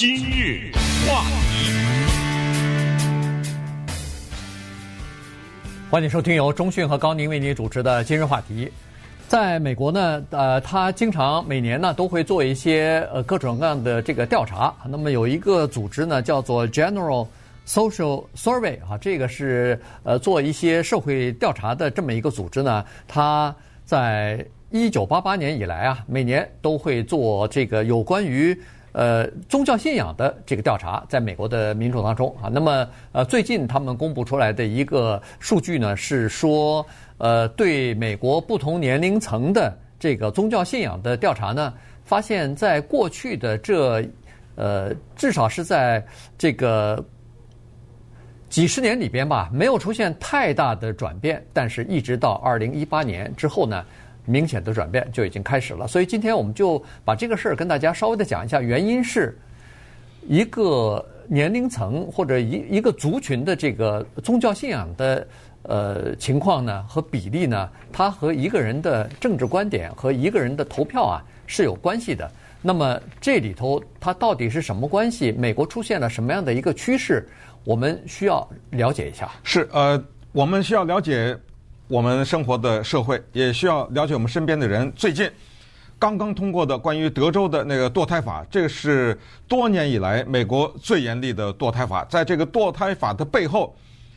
今日话题，欢迎收听由中讯和高宁为您主持的今日话题。在美国呢，呃，他经常每年呢都会做一些呃各种各样的这个调查。那么有一个组织呢叫做 General Social Survey 啊，这个是呃做一些社会调查的这么一个组织呢。他在一九八八年以来啊，每年都会做这个有关于。呃，宗教信仰的这个调查，在美国的民众当中啊，那么呃，最近他们公布出来的一个数据呢，是说，呃，对美国不同年龄层的这个宗教信仰的调查呢，发现在过去的这呃，至少是在这个几十年里边吧，没有出现太大的转变，但是一直到二零一八年之后呢。明显的转变就已经开始了，所以今天我们就把这个事儿跟大家稍微的讲一下。原因是一个年龄层或者一一个族群的这个宗教信仰的呃情况呢和比例呢，它和一个人的政治观点和一个人的投票啊是有关系的。那么这里头它到底是什么关系？美国出现了什么样的一个趋势？我们需要了解一下。是呃，我们需要了解。我们生活的社会也需要了解我们身边的人。最近刚刚通过的关于德州的那个堕胎法，这个是多年以来美国最严厉的堕胎法。在这个堕胎法的背后，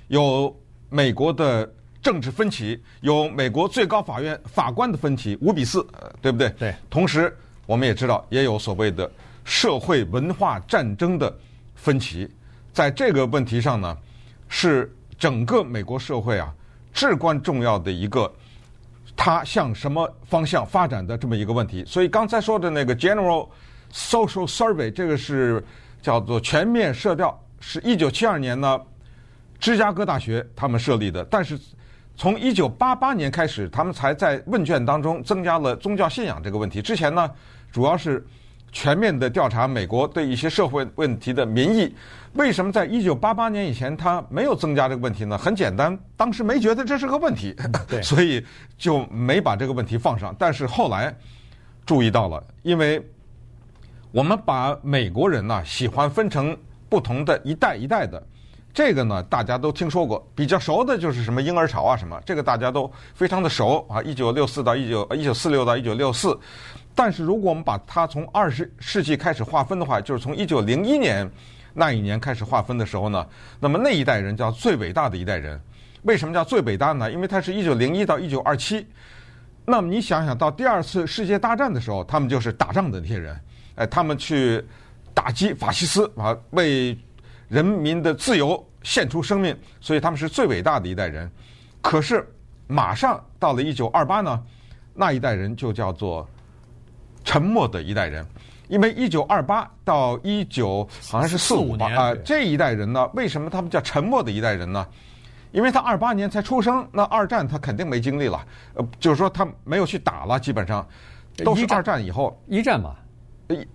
有美国的政治分歧，有美国最高法院法官的分歧，五比四，对不对？对。同时，我们也知道，也有所谓的社会文化战争的分歧。在这个问题上呢，是整个美国社会啊。至关重要的一个，它向什么方向发展的这么一个问题。所以刚才说的那个 General Social Survey，这个是叫做全面社调，是一九七二年呢，芝加哥大学他们设立的。但是从一九八八年开始，他们才在问卷当中增加了宗教信仰这个问题。之前呢，主要是。全面的调查美国对一些社会问题的民意，为什么在一九八八年以前他没有增加这个问题呢？很简单，当时没觉得这是个问题，所以就没把这个问题放上。但是后来注意到了，因为我们把美国人呢喜欢分成不同的一代一代的，这个呢大家都听说过，比较熟的就是什么婴儿潮啊什么，这个大家都非常的熟啊，一九六四到一九一九四六到一九六四。但是，如果我们把它从二十世纪开始划分的话，就是从一九零一年那一年开始划分的时候呢，那么那一代人叫最伟大的一代人。为什么叫最伟大呢？因为它是一九零一到一九二七。那么你想想到第二次世界大战的时候，他们就是打仗的那些人，哎，他们去打击法西斯啊，为人民的自由献出生命，所以他们是最伟大的一代人。可是马上到了一九二八呢，那一代人就叫做。沉默的一代人，因为一九二八到一九好像是四五年啊，这一代人呢，为什么他们叫沉默的一代人呢？因为他二八年才出生，那二战他肯定没经历了，呃，就是说他没有去打了，基本上都是二战以后一战嘛。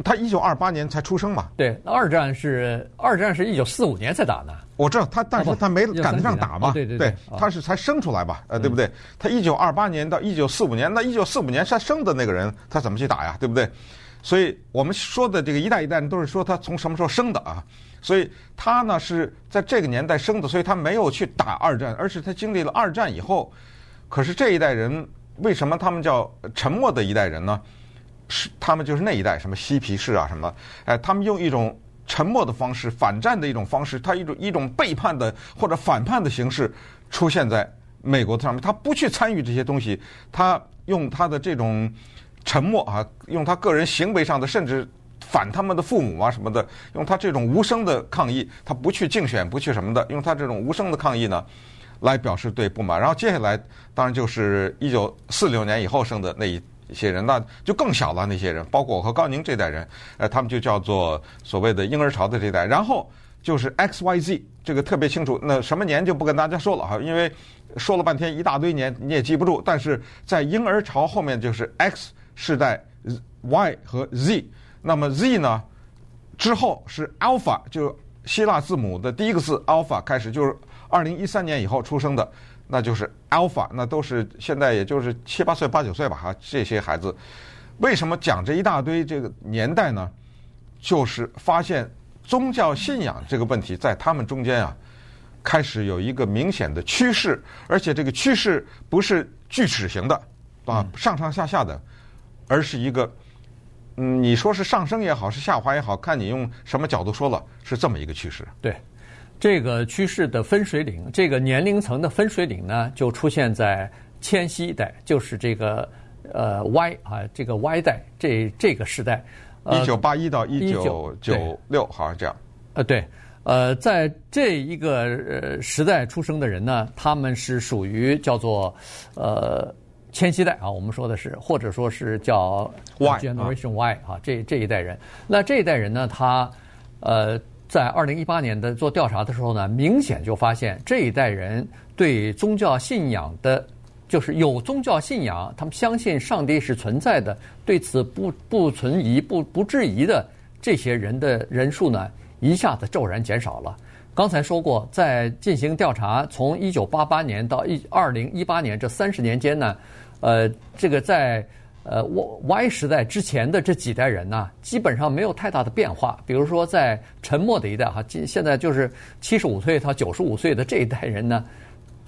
他一九二八年才出生嘛？对，二战是二战是一九四五年才打的。我知道他，但是他没赶得上打嘛？对对对，他是才生出来吧？呃，对不对？他一九二八年到一九四五年，那一九四五年他生的那个人，他怎么去打呀？对不对？所以我们说的这个一代一代人都是说他从什么时候生的啊？所以他呢是在这个年代生的，所以他没有去打二战，而是他经历了二战以后。可是这一代人为什么他们叫沉默的一代人呢？是他们就是那一代什么嬉皮士啊什么，哎，他们用一种沉默的方式，反战的一种方式，他一种一种背叛的或者反叛的形式出现在美国上面，他不去参与这些东西，他用他的这种沉默啊，用他个人行为上的，甚至反他们的父母啊什么的，用他这种无声的抗议，他不去竞选，不去什么的，用他这种无声的抗议呢，来表示对不满。然后接下来当然就是一九四六年以后生的那一。一些人那就更小了，那些人包括我和高宁这代人，呃，他们就叫做所谓的婴儿潮的这代。然后就是 X Y Z，这个特别清楚。那什么年就不跟大家说了哈，因为说了半天一大堆年你也记不住。但是在婴儿潮后面就是 X 世代、Y 和 Z。那么 Z 呢之后是 Alpha，就希腊字母的第一个字 Alpha 开始，就是二零一三年以后出生的。那就是 alpha，那都是现在也就是七八岁、八九岁吧，哈，这些孩子，为什么讲这一大堆这个年代呢？就是发现宗教信仰这个问题在他们中间啊，开始有一个明显的趋势，而且这个趋势不是锯齿形的啊，上上下下的，而是一个，嗯，你说是上升也好，是下滑也好，看你用什么角度说了，是这么一个趋势。对，这个趋势的分水岭，这个年龄层的分水岭呢，就出现在千禧一代，就是这个呃 Y 啊，这个 Y 代这这个时代。一九八一到一九九六，好像这样。呃，对，呃，在这一个呃时代出生的人呢，他们是属于叫做呃千禧代啊，我们说的是，或者说是叫 Y Generation Y 啊，这这一代人。那这一代人呢，他呃在二零一八年的做调查的时候呢，明显就发现这一代人对宗教信仰的。就是有宗教信仰，他们相信上帝是存在的，对此不不存疑、不不质疑的这些人的人数呢，一下子骤然减少了。刚才说过，在进行调查，从一九八八年到一二零一八年这三十年间呢，呃，这个在呃 Y 时代之前的这几代人呢，基本上没有太大的变化。比如说，在沉默的一代哈，现在就是七十五岁到九十五岁的这一代人呢。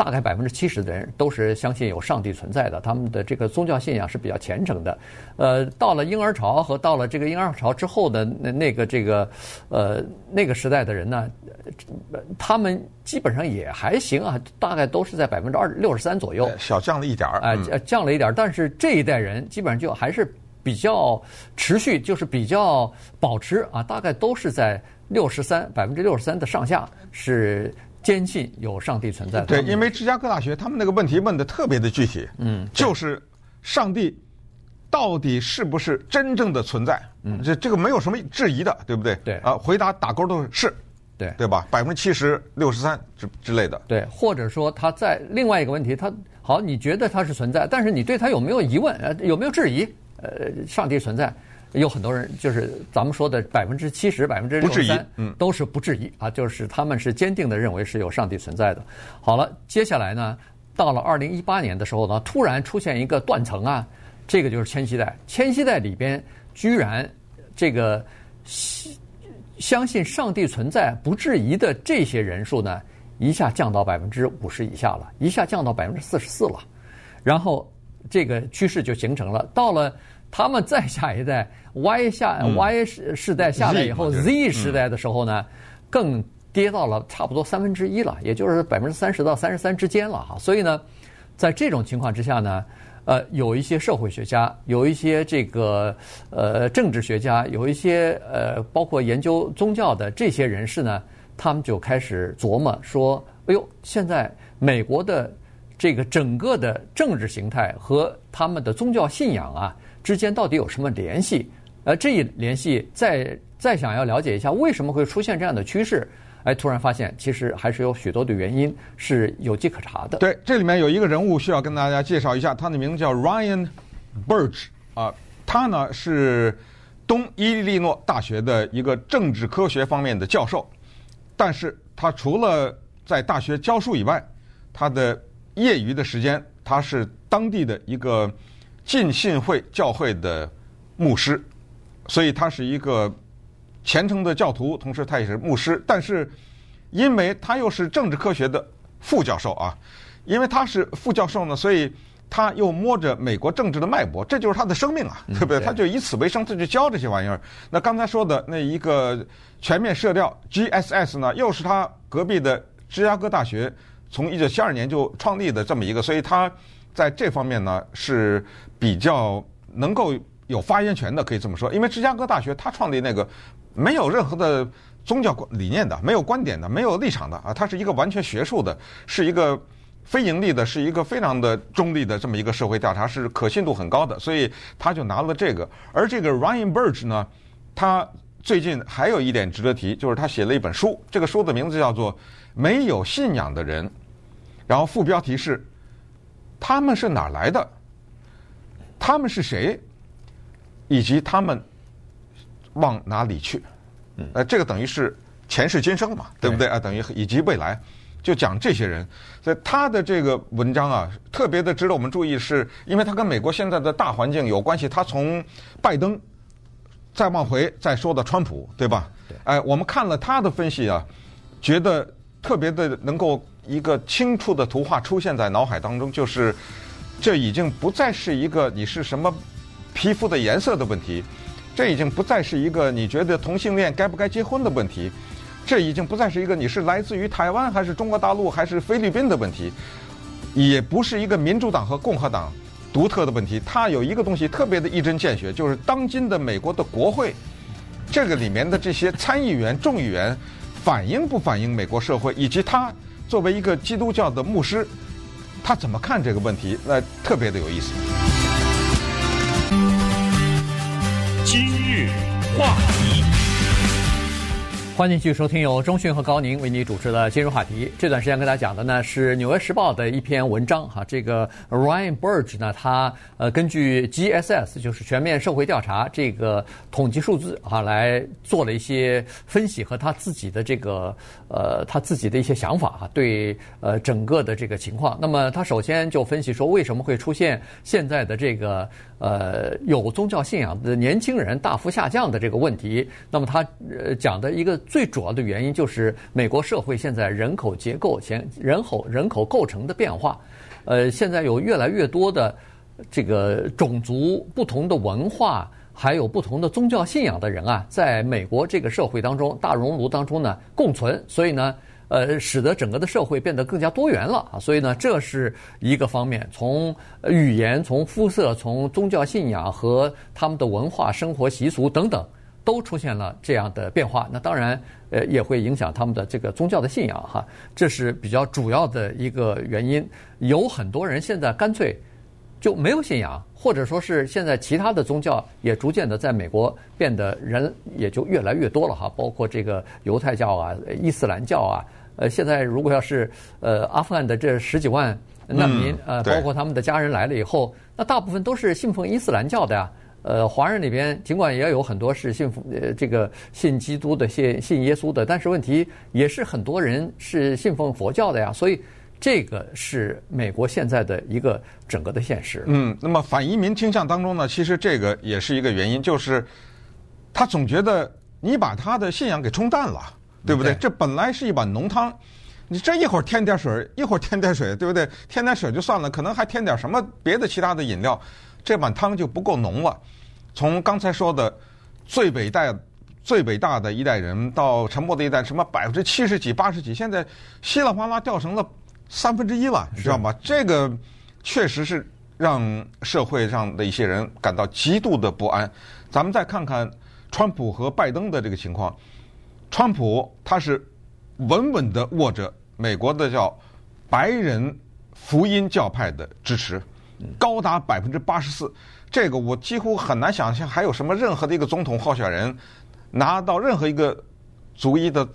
大概百分之七十的人都是相信有上帝存在的，他们的这个宗教信仰是比较虔诚的。呃，到了婴儿潮和到了这个婴儿潮之后的那那个这个呃那个时代的人呢，他们基本上也还行啊，大概都是在百分之二六十三左右，小降了一点儿，哎、呃，降了一点儿。但是这一代人基本上就还是比较持续，就是比较保持啊，大概都是在六十三百分之六十三的上下是。坚信有上帝存在。对，因为芝加哥大学他们那个问题问的特别的具体，嗯，就是上帝到底是不是真正的存在？嗯，这这个没有什么质疑的，对不对？对啊，回答打勾都是是，对对吧？百分之七十六十三之之类的。对，或者说他在另外一个问题，他好，你觉得他是存在，但是你对他有没有疑问？呃，有没有质疑？呃，上帝存在。有很多人就是咱们说的百分之七十、百分之六十三，嗯，都是不质疑啊，就是他们是坚定的认为是有上帝存在的。好了，接下来呢，到了二零一八年的时候呢，突然出现一个断层啊，这个就是千禧代。千禧代里边居然这个相信上帝存在不质疑的这些人数呢，一下降到百分之五十以下了，一下降到百分之四十四了，然后这个趋势就形成了，到了。他们再下一代 Y 下 Y 世世代下来以后，Z 时代的时候呢，更跌到了差不多三分之一了，也就是百分之三十到三十三之间了哈。所以呢，在这种情况之下呢，呃，有一些社会学家，有一些这个呃政治学家，有一些呃包括研究宗教的这些人士呢，他们就开始琢磨说：“哎呦，现在美国的这个整个的政治形态和他们的宗教信仰啊。”之间到底有什么联系？呃，这一联系再再想要了解一下为什么会出现这样的趋势，哎，突然发现其实还是有许多的原因是有迹可查的。对，这里面有一个人物需要跟大家介绍一下，他的名字叫 Ryan Burge 啊，他呢是东伊利诺大学的一个政治科学方面的教授，但是他除了在大学教书以外，他的业余的时间他是当地的一个。浸信会教会的牧师，所以他是一个虔诚的教徒，同时他也是牧师。但是，因为他又是政治科学的副教授啊，因为他是副教授呢，所以他又摸着美国政治的脉搏，这就是他的生命啊，对不对？他就以此为生，他就教这些玩意儿。那刚才说的那一个全面射调 GSS 呢，又是他隔壁的芝加哥大学从一九七二年就创立的这么一个，所以他。在这方面呢，是比较能够有发言权的，可以这么说。因为芝加哥大学他创立那个没有任何的宗教理念的，没有观点的，没有立场的啊，它是一个完全学术的，是一个非盈利的，是一个非常的中立的这么一个社会调查，是可信度很高的，所以他就拿了这个。而这个 Ryan Burge 呢，他最近还有一点值得提，就是他写了一本书，这个书的名字叫做《没有信仰的人》，然后副标题是。他们是哪儿来的？他们是谁？以及他们往哪里去？呃，这个等于是前世今生嘛，对不对啊？等于以及未来，就讲这些人。所以他的这个文章啊，特别的值得我们注意，是因为他跟美国现在的大环境有关系。他从拜登再往回再说到川普，对吧？对。哎，我们看了他的分析啊，觉得特别的能够一个清楚的图画出现在脑海当中，就是这已经不再是一个你是什么皮肤的颜色的问题，这已经不再是一个你觉得同性恋该不该结婚的问题，这已经不再是一个你是来自于台湾还是中国大陆还是菲律宾的问题，也不是一个民主党和共和党独特的问题。它有一个东西特别的一针见血，就是当今的美国的国会，这个里面的这些参议员、众议员，反映不反映美国社会，以及他作为一个基督教的牧师，他怎么看这个问题，那特别的有意思。欢迎继续收听由中讯和高宁为你主持的今日话题。这段时间跟大家讲的呢是《纽约时报》的一篇文章哈，这个 Ryan Burge 呢，他呃根据 GSS 就是全面社会调查这个统计数字啊来做了一些分析和他自己的这个呃他自己的一些想法啊，对呃整个的这个情况。那么他首先就分析说为什么会出现现在的这个。呃，有宗教信仰的年轻人大幅下降的这个问题，那么他呃讲的一个最主要的原因就是美国社会现在人口结构、前人口人口构成的变化。呃，现在有越来越多的这个种族、不同的文化，还有不同的宗教信仰的人啊，在美国这个社会当中、大熔炉当中呢共存，所以呢。呃，使得整个的社会变得更加多元了啊，所以呢，这是一个方面。从语言、从肤色、从宗教信仰和他们的文化、生活习俗等等，都出现了这样的变化。那当然，呃，也会影响他们的这个宗教的信仰哈，这是比较主要的一个原因。有很多人现在干脆就没有信仰，或者说是现在其他的宗教也逐渐的在美国变得人也就越来越多了哈，包括这个犹太教啊、伊斯兰教啊。呃，现在如果要是呃阿富汗的这十几万难民，呃，包括他们的家人来了以后，那大部分都是信奉伊斯兰教的呀。呃，华人里边尽管也有很多是信奉呃这个信基督的、信信耶稣的，但是问题也是很多人是信奉佛教的呀。所以这个是美国现在的一个整个的现实。嗯，那么反移民倾向当中呢，其实这个也是一个原因，就是他总觉得你把他的信仰给冲淡了。对不对？这本来是一碗浓汤，你这一会儿添点水，一会儿添点水，对不对？添点水就算了，可能还添点什么别的其他的饮料，这碗汤就不够浓了。从刚才说的最伟大、最伟大的一代人到沉默的一代，什么百分之七十几、八十几，现在稀里哗啦掉成了三分之一了，你知道吗？这个确实是让社会上的一些人感到极度的不安。咱们再看看川普和拜登的这个情况。川普他是稳稳的握着美国的叫白人福音教派的支持，高达百分之八十四。这个我几乎很难想象还有什么任何的一个总统候选人拿到任何一个族裔的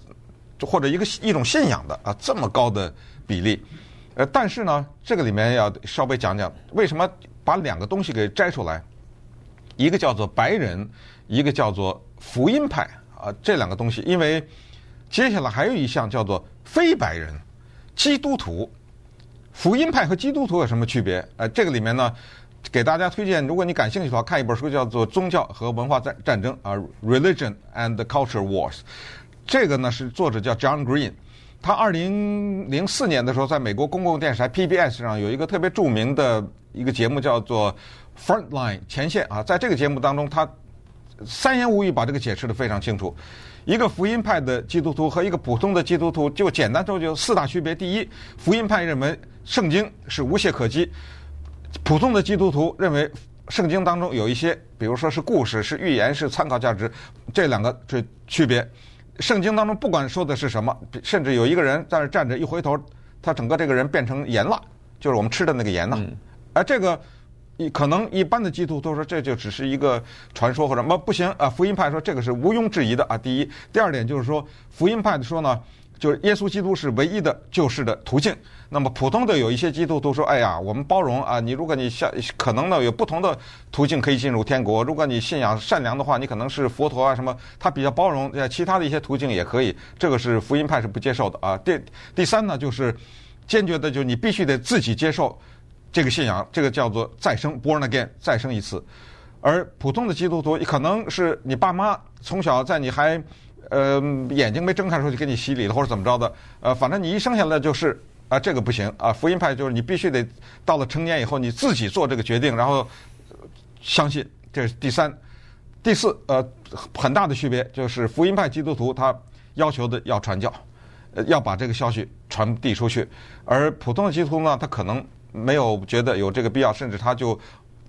或者一个一种信仰的啊这么高的比例。呃，但是呢，这个里面要稍微讲讲为什么把两个东西给摘出来，一个叫做白人，一个叫做福音派。啊，这两个东西，因为接下来还有一项叫做非白人基督徒，福音派和基督徒有什么区别？呃，这个里面呢，给大家推荐，如果你感兴趣的话，看一本书叫做《宗教和文化战战争》啊，《Religion and Culture Wars》。这个呢是作者叫 John Green，他二零零四年的时候，在美国公共电视台 PBS 上有一个特别著名的一个节目叫做《Frontline》前线啊，在这个节目当中，他。三言五语把这个解释得非常清楚。一个福音派的基督徒和一个普通的基督徒，就简单说就四大区别。第一，福音派认为圣经是无懈可击；普通的基督徒认为圣经当中有一些，比如说是故事、是寓言、是参考价值，这两个是区别。圣经当中不管说的是什么，甚至有一个人在那站着，一回头，他整个这个人变成盐了，就是我们吃的那个盐呐。而这个。一可能一般的基督徒都说这就只是一个传说或者什么不行啊，福音派说这个是毋庸置疑的啊。第一，第二点就是说福音派的说呢，就是耶稣基督是唯一的救世的途径。那么普通的有一些基督徒说，哎呀，我们包容啊，你如果你像可能呢有不同的途径可以进入天国，如果你信仰善良的话，你可能是佛陀啊什么，他比较包容，呃，其他的一些途径也可以。这个是福音派是不接受的啊。第第三呢，就是坚决的，就你必须得自己接受。这个信仰，这个叫做再生 （born again），再生一次。而普通的基督徒可能是你爸妈从小在你还呃眼睛没睁开的时候就给你洗礼了，或者怎么着的，呃，反正你一生下来就是啊，这个不行啊。福音派就是你必须得到了成年以后你自己做这个决定，然后相信。这是第三、第四，呃，很大的区别就是福音派基督徒他要求的要传教，呃，要把这个消息传递出去，而普通的基督徒呢，他可能没有觉得有这个必要，甚至他就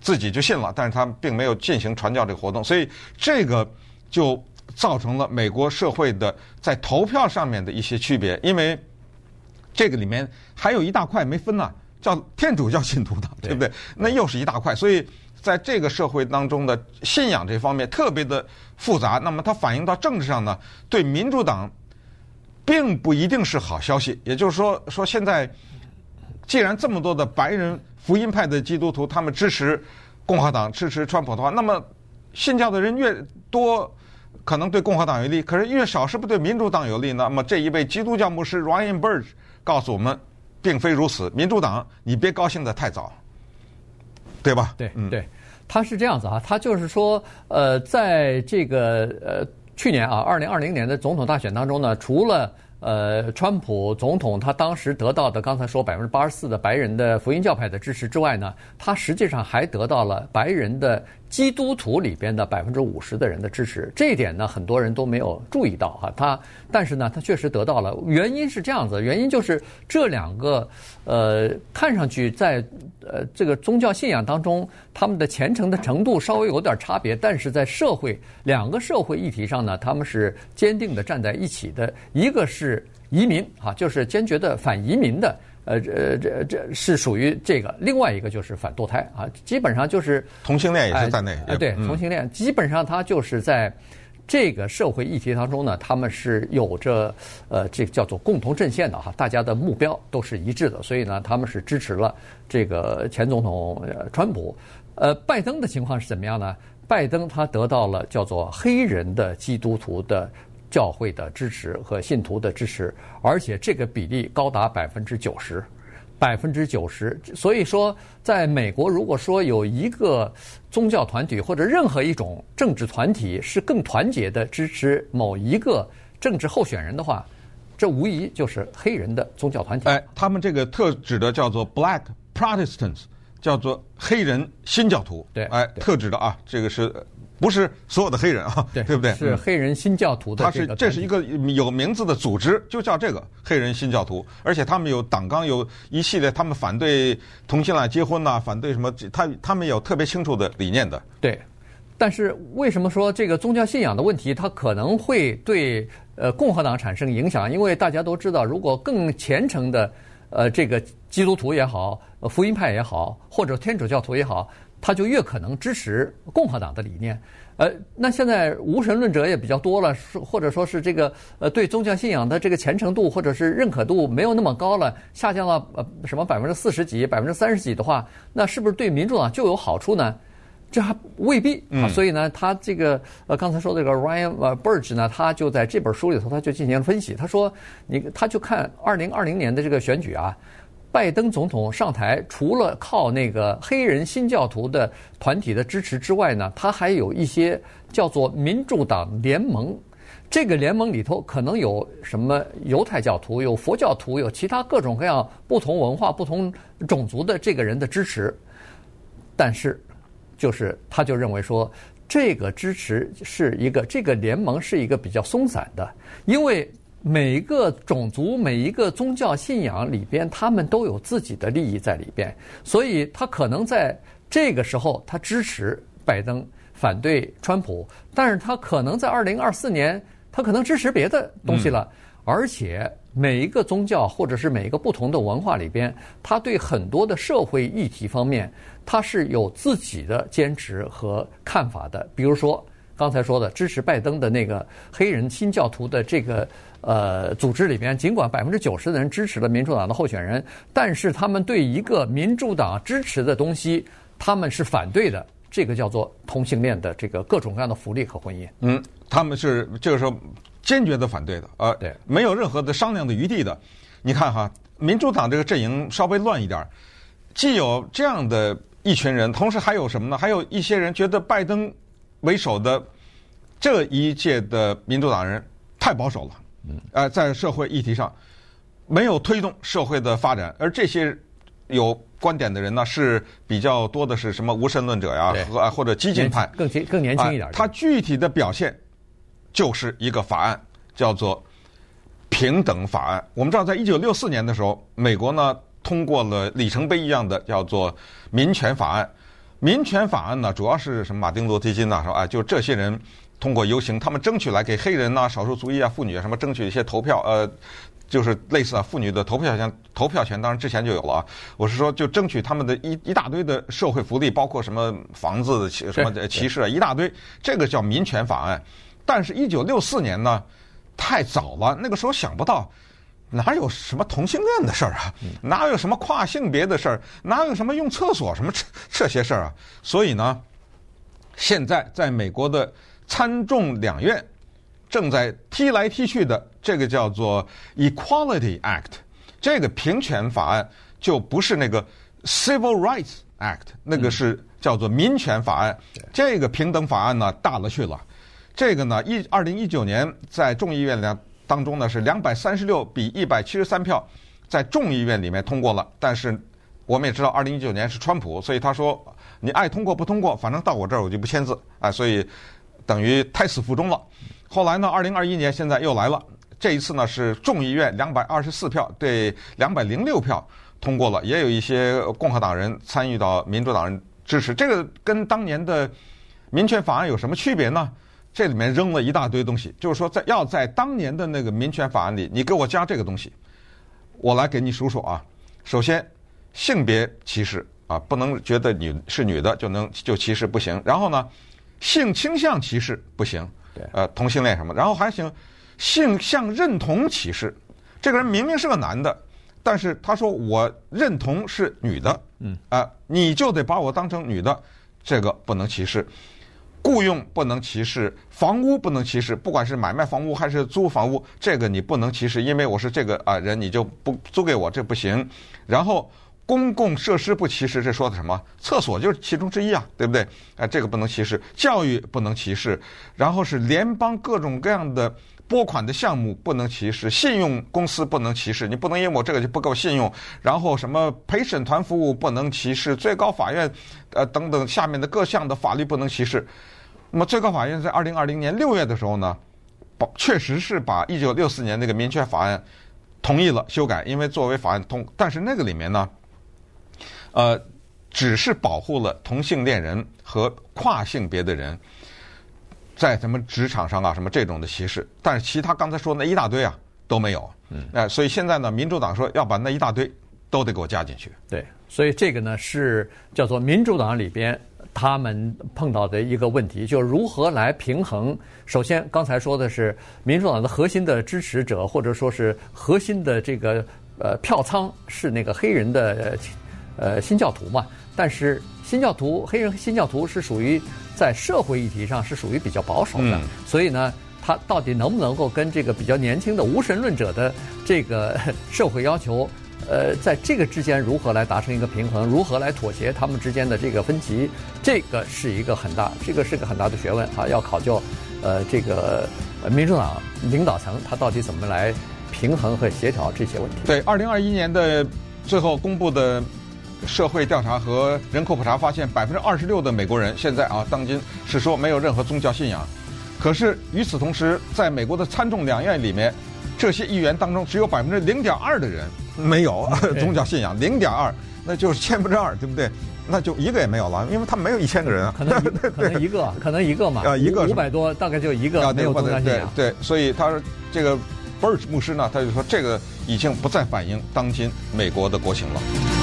自己就信了，但是他并没有进行传教这个活动，所以这个就造成了美国社会的在投票上面的一些区别，因为这个里面还有一大块没分呢，叫天主教信徒的，对不对？那又是一大块，所以。在这个社会当中的信仰这方面特别的复杂，那么它反映到政治上呢，对民主党并不一定是好消息。也就是说，说现在既然这么多的白人福音派的基督徒他们支持共和党、支持川普的话，那么信教的人越多，可能对共和党有利；可是越少，是不是对民主党有利呢？那么这一位基督教牧师 Ryan Burge 告诉我们，并非如此。民主党，你别高兴得太早，对吧？对，嗯，对。他是这样子啊，他就是说，呃，在这个呃去年啊，二零二零年的总统大选当中呢，除了呃川普总统他当时得到的刚才说百分之八十四的白人的福音教派的支持之外呢，他实际上还得到了白人的。基督徒里边的百分之五十的人的支持，这一点呢，很多人都没有注意到哈。他，但是呢，他确实得到了。原因是这样子，原因就是这两个，呃，看上去在呃这个宗教信仰当中，他们的虔诚的程度稍微有点差别，但是在社会两个社会议题上呢，他们是坚定的站在一起的。一个是移民啊，就是坚决的反移民的。呃，这这这是属于这个，另外一个就是反堕胎啊，基本上就是同性恋也是在内。呃、对，同性恋基本上他就是在这个社会议题当中呢，他们是有着呃这个叫做共同阵线的哈，大家的目标都是一致的，所以呢，他们是支持了这个前总统川普。呃，拜登的情况是怎么样呢？拜登他得到了叫做黑人的基督徒的。教会的支持和信徒的支持，而且这个比例高达百分之九十，百分之九十。所以说，在美国，如果说有一个宗教团体或者任何一种政治团体是更团结的支持某一个政治候选人的话，这无疑就是黑人的宗教团体。哎，他们这个特指的叫做 Black Protestants，叫做黑人新教徒。对，哎，特指的啊，这个是。不是所有的黑人啊，对，对不对？是黑人新教徒的。他是这是一个有名字的组织，就叫这个黑人新教徒。而且他们有党纲，有一系列，他们反对同性恋结婚呐，反对什么？他他们有特别清楚的理念的。对，但是为什么说这个宗教信仰的问题，它可能会对呃共和党产生影响？因为大家都知道，如果更虔诚的呃这个基督徒也好，福音派也好，或者天主教徒也好。他就越可能支持共和党的理念，呃，那现在无神论者也比较多了，或者说是这个呃对宗教信仰的这个虔诚度或者是认可度没有那么高了，下降到呃什么百分之四十几、百分之三十几的话，那是不是对民主党就有好处呢？这还未必啊。所以呢，他这个呃刚才说这个 Ryan Burge 呢，他就在这本书里头他就进行了分析，他说你他就看二零二零年的这个选举啊。拜登总统上台，除了靠那个黑人新教徒的团体的支持之外呢，他还有一些叫做民主党联盟。这个联盟里头可能有什么犹太教徒、有佛教徒、有其他各种各样不同文化、不同种族的这个人的支持。但是，就是他就认为说，这个支持是一个这个联盟是一个比较松散的，因为。每一个种族、每一个宗教信仰里边，他们都有自己的利益在里边，所以他可能在这个时候他支持拜登，反对川普，但是他可能在二零二四年，他可能支持别的东西了。而且每一个宗教或者是每一个不同的文化里边，他对很多的社会议题方面，他是有自己的坚持和看法的。比如说刚才说的支持拜登的那个黑人新教徒的这个。呃，组织里边尽管百分之九十的人支持了民主党的候选人，但是他们对一个民主党支持的东西，他们是反对的。这个叫做同性恋的这个各种各样的福利和婚姻。嗯，他们是就是说坚决的反对的，呃，对，没有任何的商量的余地的。你看哈，民主党这个阵营稍微乱一点，既有这样的一群人，同时还有什么呢？还有一些人觉得拜登为首的这一届的民主党人太保守了，呃，在社会议题上没有推动社会的发展，而这些有观点的人呢，是比较多的是什么无神论者呀，和或者激进派，更更年轻一点。他具体的表现就是一个法案，叫做平等法案。我们知道，在一九六四年的时候，美国呢。通过了里程碑一样的叫做民权法案。民权法案呢，主要是什么？马丁·路德·金呐，说啊，就这些人通过游行，他们争取来给黑人呐、少数族裔啊、妇女啊什么争取一些投票，呃，就是类似啊妇女的投票权，投票权当然之前就有了啊。我是说，就争取他们的一一大堆的社会福利，包括什么房子的什么歧视啊，一大堆，这个叫民权法案。但是，一九六四年呢，太早了，那个时候想不到。哪有什么同性恋的事儿啊？哪有什么跨性别的事儿？哪有什么用厕所什么这这些事儿啊？所以呢，现在在美国的参众两院正在踢来踢去的这个叫做 Equality Act，这个平权法案就不是那个 Civil Rights Act，那个是叫做民权法案。这个平等法案呢大了去了，这个呢一二零一九年在众议院两。当中呢是两百三十六比一百七十三票，在众议院里面通过了。但是我们也知道，二零一九年是川普，所以他说你爱通过不通过，反正到我这儿我就不签字啊，所以等于胎死腹中了。后来呢，二零二一年现在又来了，这一次呢是众议院两百二十四票对两百零六票通过了，也有一些共和党人参与到民主党人支持。这个跟当年的民权法案有什么区别呢？这里面扔了一大堆东西，就是说，在要在当年的那个民权法案里，你给我加这个东西，我来给你数数啊。首先，性别歧视啊，不能觉得女是女的就能就歧视不行。然后呢，性倾向歧视不行，对，呃，同性恋什么。然后还行，性向认同歧视，这个人明明是个男的，但是他说我认同是女的，嗯，啊，你就得把我当成女的，这个不能歧视。雇佣不能歧视，房屋不能歧视，不管是买卖房屋还是租房屋，这个你不能歧视，因为我是这个啊人，你就不租给我，这不行。然后公共设施不歧视，这说的什么？厕所就是其中之一啊，对不对？哎，这个不能歧视，教育不能歧视，然后是联邦各种各样的拨款的项目不能歧视，信用公司不能歧视，你不能因为我这个就不够信用。然后什么陪审团服务不能歧视，最高法院呃等等下面的各项的法律不能歧视。那么最高法院在二零二零年六月的时候呢，把确实是把一九六四年那个民权法案同意了修改，因为作为法案通，但是那个里面呢，呃，只是保护了同性恋人和跨性别的人，在什么职场上啊什么这种的歧视，但是其他刚才说的那一大堆啊都没有。嗯，呃，所以现在呢，民主党说要把那一大堆都得给我加进去。对，所以这个呢是叫做民主党里边。他们碰到的一个问题，就是如何来平衡。首先，刚才说的是民主党的核心的支持者，或者说是核心的这个呃票仓是那个黑人的呃新教徒嘛。但是新教徒黑人新教徒是属于在社会议题上是属于比较保守的，所以呢，他到底能不能够跟这个比较年轻的无神论者的这个社会要求？呃，在这个之间如何来达成一个平衡？如何来妥协他们之间的这个分歧？这个是一个很大，这个是个很大的学问啊！要考究，呃，这个民主党领导层他到底怎么来平衡和协调这些问题？对，二零二一年的最后公布的社会调查和人口普查发现，百分之二十六的美国人现在啊，当今是说没有任何宗教信仰。可是与此同时，在美国的参众两院里面，这些议员当中只有百分之零点二的人。没有 宗教信仰，零点二，那就是千分之二，对不对？那就一个也没有了，因为他没有一千个人啊，可能可能一个，可能一个嘛，啊，一个五百多，大概就一个没有宗教信仰。对，所以他说这个 Birch 牧师呢，他就说这个已经不再反映当今美国的国情了。